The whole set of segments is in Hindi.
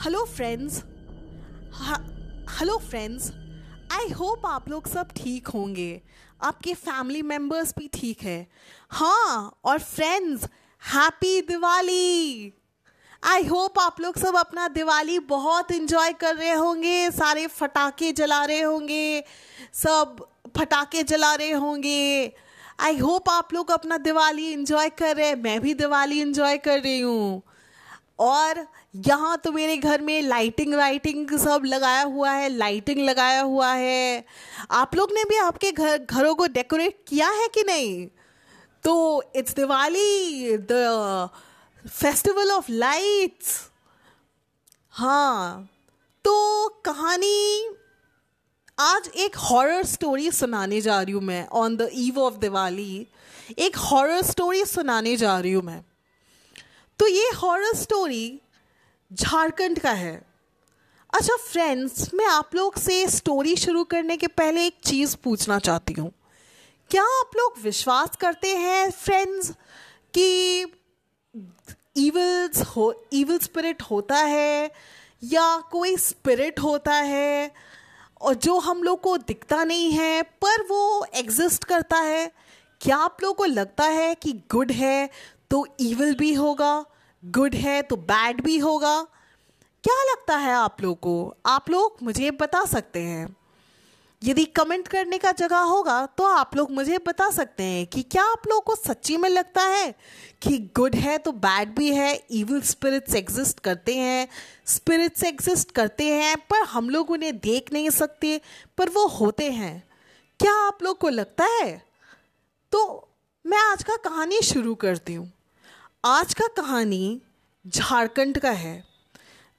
Hello friends hello friends I hope आप लोग सब ठीक होंगे। आपके फैमिली मेंबर्स भी ठीक है। हाँ और friends happy Diwali! I hope आप लोग सब अपना दिवाली बहुत इन्जॉय कर रहे होंगे। सारे फटाके जला रहे होंगे। सब फटाके जला रहे होंगे। आई होप आप लोग अपना दिवाली इन्जॉय कर रहे हैं। मैं भी दिवाली इन्जॉय कर रही हूँ। और यहाँ तो मेरे घर में लाइटिंग वाइटिंग सब लगाया हुआ है लाइटिंग लगाया हुआ है। आप लोग ने भी आपके घर, घरों को डेकोरेट किया है कि नहीं? तो it's Diwali the festival of lights हाँ तो कहानी, आज एक हॉरर स्टोरी सुनाने जा रही हूँ मैं on the eve of Diwali एक हॉरर स्टोरी सुनाने जा रही हूँ मैं। तो ये हॉरर स्टोरी झारखंड का है। अच्छा फ्रेंड्स मैं आप लोग से स्टोरी शुरू करने के पहले एक चीज़ पूछना चाहती हूँ। क्या आप लोग विश्वास करते हैं फ्रेंड्स कि ईवल्स हो ईवल स्पिरिट होता है या कोई स्पिरिट होता है और जो हम लोग को दिखता नहीं है, पर वो एग्जिस्ट करता है? क्या आप लोग को लगता है कि गुड है तो ईवल भी होगा? गुड है तो बैड भी होगा। क्या लगता है आप लोग को? आप लोग मुझे बता सकते हैं। यदि कमेंट करने का जगह होगा तो आप लोग मुझे बता सकते हैं कि क्या आप लोगों को सच्ची में लगता है कि गुड है तो बैड भी है इविल स्पिरिट्स एग्जिस्ट करते हैं स्पिरिट्स एग्जिस्ट करते हैं, पर हम लोग उन्हें देख नहीं सकते, पर वो होते हैं। क्या आप लोग को लगता है? तो मैं आज का कहानी शुरू करती हूँ। आज का कहानी झारखंड का है।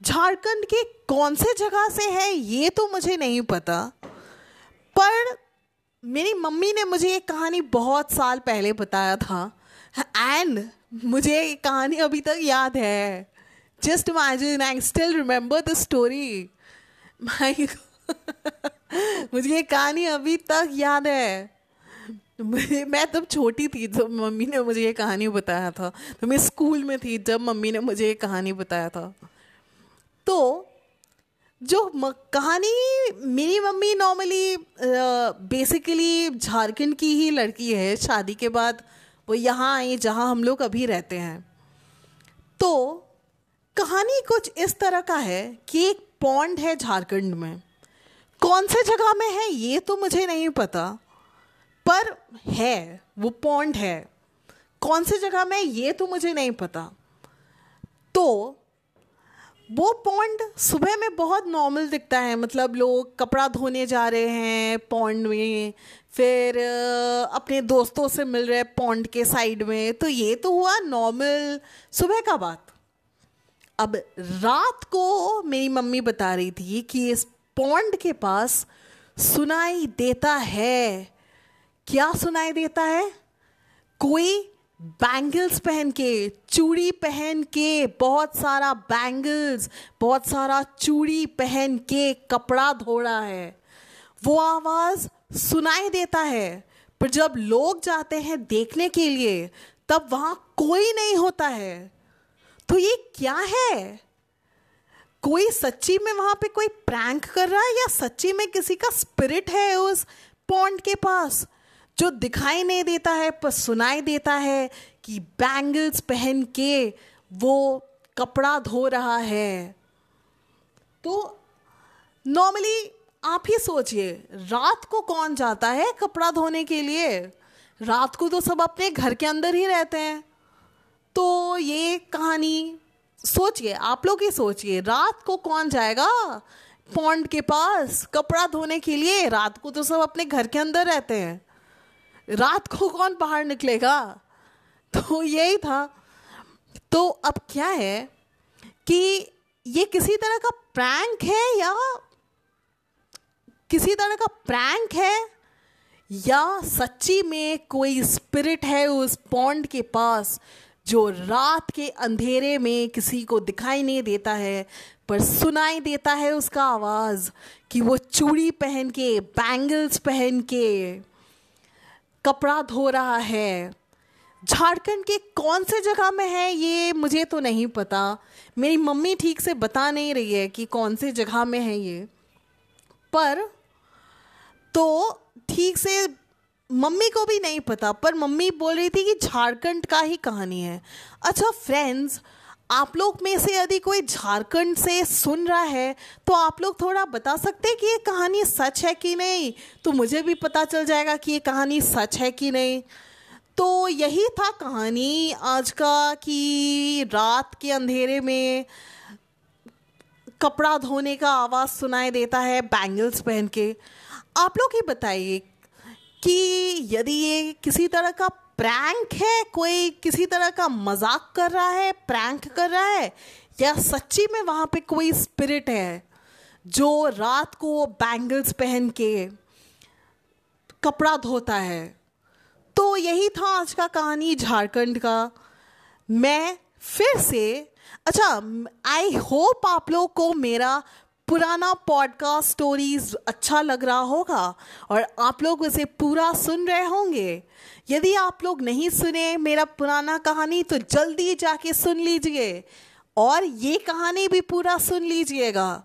झारखंड के कौन से जगह से है, ये तो मुझे नहीं पता। पर मेरी मम्मी ने मुझे ये कहानी बहुत साल पहले बताया था। एंड मुझे ये कहानी अभी तक याद है। Just imagine I still remember the story my मुझे ये कहानी अभी तक याद है। मैं तब छोटी थी जब मम्मी ने मुझे ये कहानी बताया था। तो मैं स्कूल में थी जब मम्मी ने मुझे ये कहानी बताया था। तो जो कहानी मेरी मम्मी नॉर्मली बेसिकली झारखंड की ही लड़की है। शादी के बाद वो यहाँ आई, जहाँ हम लोग अभी रहते हैं। तो कहानी कुछ इस तरह का है कि एक पॉन्ड है झारखंड में। कौन से जगह में है, ये तो मुझे नहीं पता। पर है, वो पॉन्ड है। कौन सी जगह में, ये तो मुझे नहीं पता। तो वो पॉन्ड सुबह में बहुत नॉर्मल दिखता है मतलब लोग कपड़ा धोने जा रहे हैं पॉन्ड में, फिर अपने दोस्तों से मिल रहे पॉन्ड के साइड में तो ये तो हुआ नॉर्मल सुबह का बात। अब रात को मेरी मम्मी बता रही थी कि इस पॉन्ड के पास सुनाई देता है। क्या सुनाई देता है? कोई बैंगल्स पहन के, चूड़ी पहन के, बहुत सारा बैंगल्स बहुत सारा चूड़ी पहन के कपड़ा धो रहा है। वो आवाज़ सुनाई देता है, पर जब लोग जाते हैं देखने के लिए, तब वहाँ कोई नहीं होता है। तो ये क्या है? कोई सच्ची में वहाँ पे कोई प्रैंक कर रहा है या सच्ची में किसी का स्पिरिट है उस पॉन्ड के पास? जो दिखाई नहीं देता है, पर सुनाई देता है कि बैंगल्स पहन के वो कपड़ा धो रहा है। तो नॉर्मली आप ही सोचिए, रात को कौन जाता है कपड़ा धोने के लिए? रात को तो सब अपने घर के अंदर ही रहते हैं। तो ये कहानी सोचिए, आप लोग ही सोचिए, रात को कौन जाएगा पॉन्ड के पास कपड़ा धोने के लिए? रात को तो सब अपने घर के अंदर रहते हैं। रात को कौन बाहर निकलेगा? तो यही था। तो अब क्या है कि ये किसी तरह का प्रैंक है या किसी तरह का प्रैंक है या सच्ची में कोई स्पिरिट है उस पॉन्ड के पास जो रात के अंधेरे में किसी को दिखाई नहीं देता है, पर सुनाई देता है उसका आवाज़ कि वो चूड़ी पहन के, बैंगल्स पहन के कपड़ा धो रहा है। झारखंड के कौन से जगह में है ये मुझे तो नहीं पता। मेरी मम्मी ठीक से बता नहीं रही है कि कौन से जगह में है ये। पर तो ठीक से मम्मी को भी नहीं पता, पर मम्मी बोल रही थी कि झारखंड का ही कहानी है। अच्छा फ्रेंड्स आप लोग में से यदि कोई झारखंड से सुन रहा है तो आप लोग थोड़ा बता सकते हैं कि ये कहानी सच है कि नहीं? तो मुझे भी पता चल जाएगा कि ये कहानी सच है कि नहीं। तो यही था कहानी आज का कि रात के अंधेरे में कपड़ा धोने का आवाज़ सुनाई देता है बैंगल्स पहन के। आप लोग ही बताइए कि यदि ये किसी तरह का प्रैंक है? कोई किसी तरह का मज़ाक कर रहा है? प्रैंक कर रहा है? या सच्ची में वहाँ पे कोई स्पिरिट है जो रात को वो बैंगल्स पहन के कपड़ा धोता है? तो यही था आज का कहानी झारखंड का। मैं फिर से अच्छा आई होप आप लोग को मेरा पुराना पॉडकास्ट स्टोरीज अच्छा लग रहा होगा और आप लोग उसे पूरा सुन रहे होंगे। यदि आप लोग नहीं सुने मेरा पुराना कहानी तो जल्दी जाके सुन लीजिए और ये कहानी भी पूरा सुन लीजिएगा।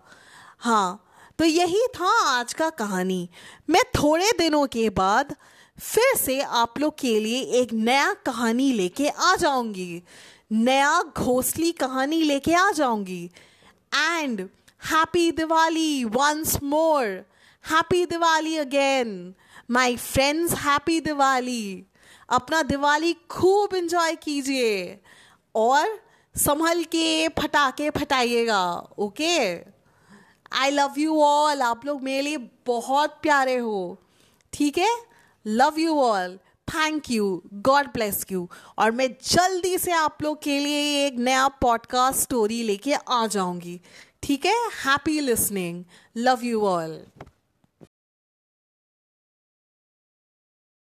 हाँ तो यही था आज का कहानी। मैं थोड़े दिनों के बाद फिर से आप लोग के लिए एक नया कहानी लेके आ जाऊँगी। नया घोसली कहानी लेके आ जाऊँगी। And happy Diwali once more happy Diwali again my friends happy Diwali अपना दिवाली खूब इंजॉय कीजिए। और संभल के, फटाके फटाइएगा okay I love you all आप लोग मेरे लिए बहुत प्यारे हो। ठीक है? Love you all thank you God bless you और मैं जल्दी से आप लोग के लिए एक नया पॉडकास्ट स्टोरी लेके आ जाऊँगी। ठीक है? Happy listening love you all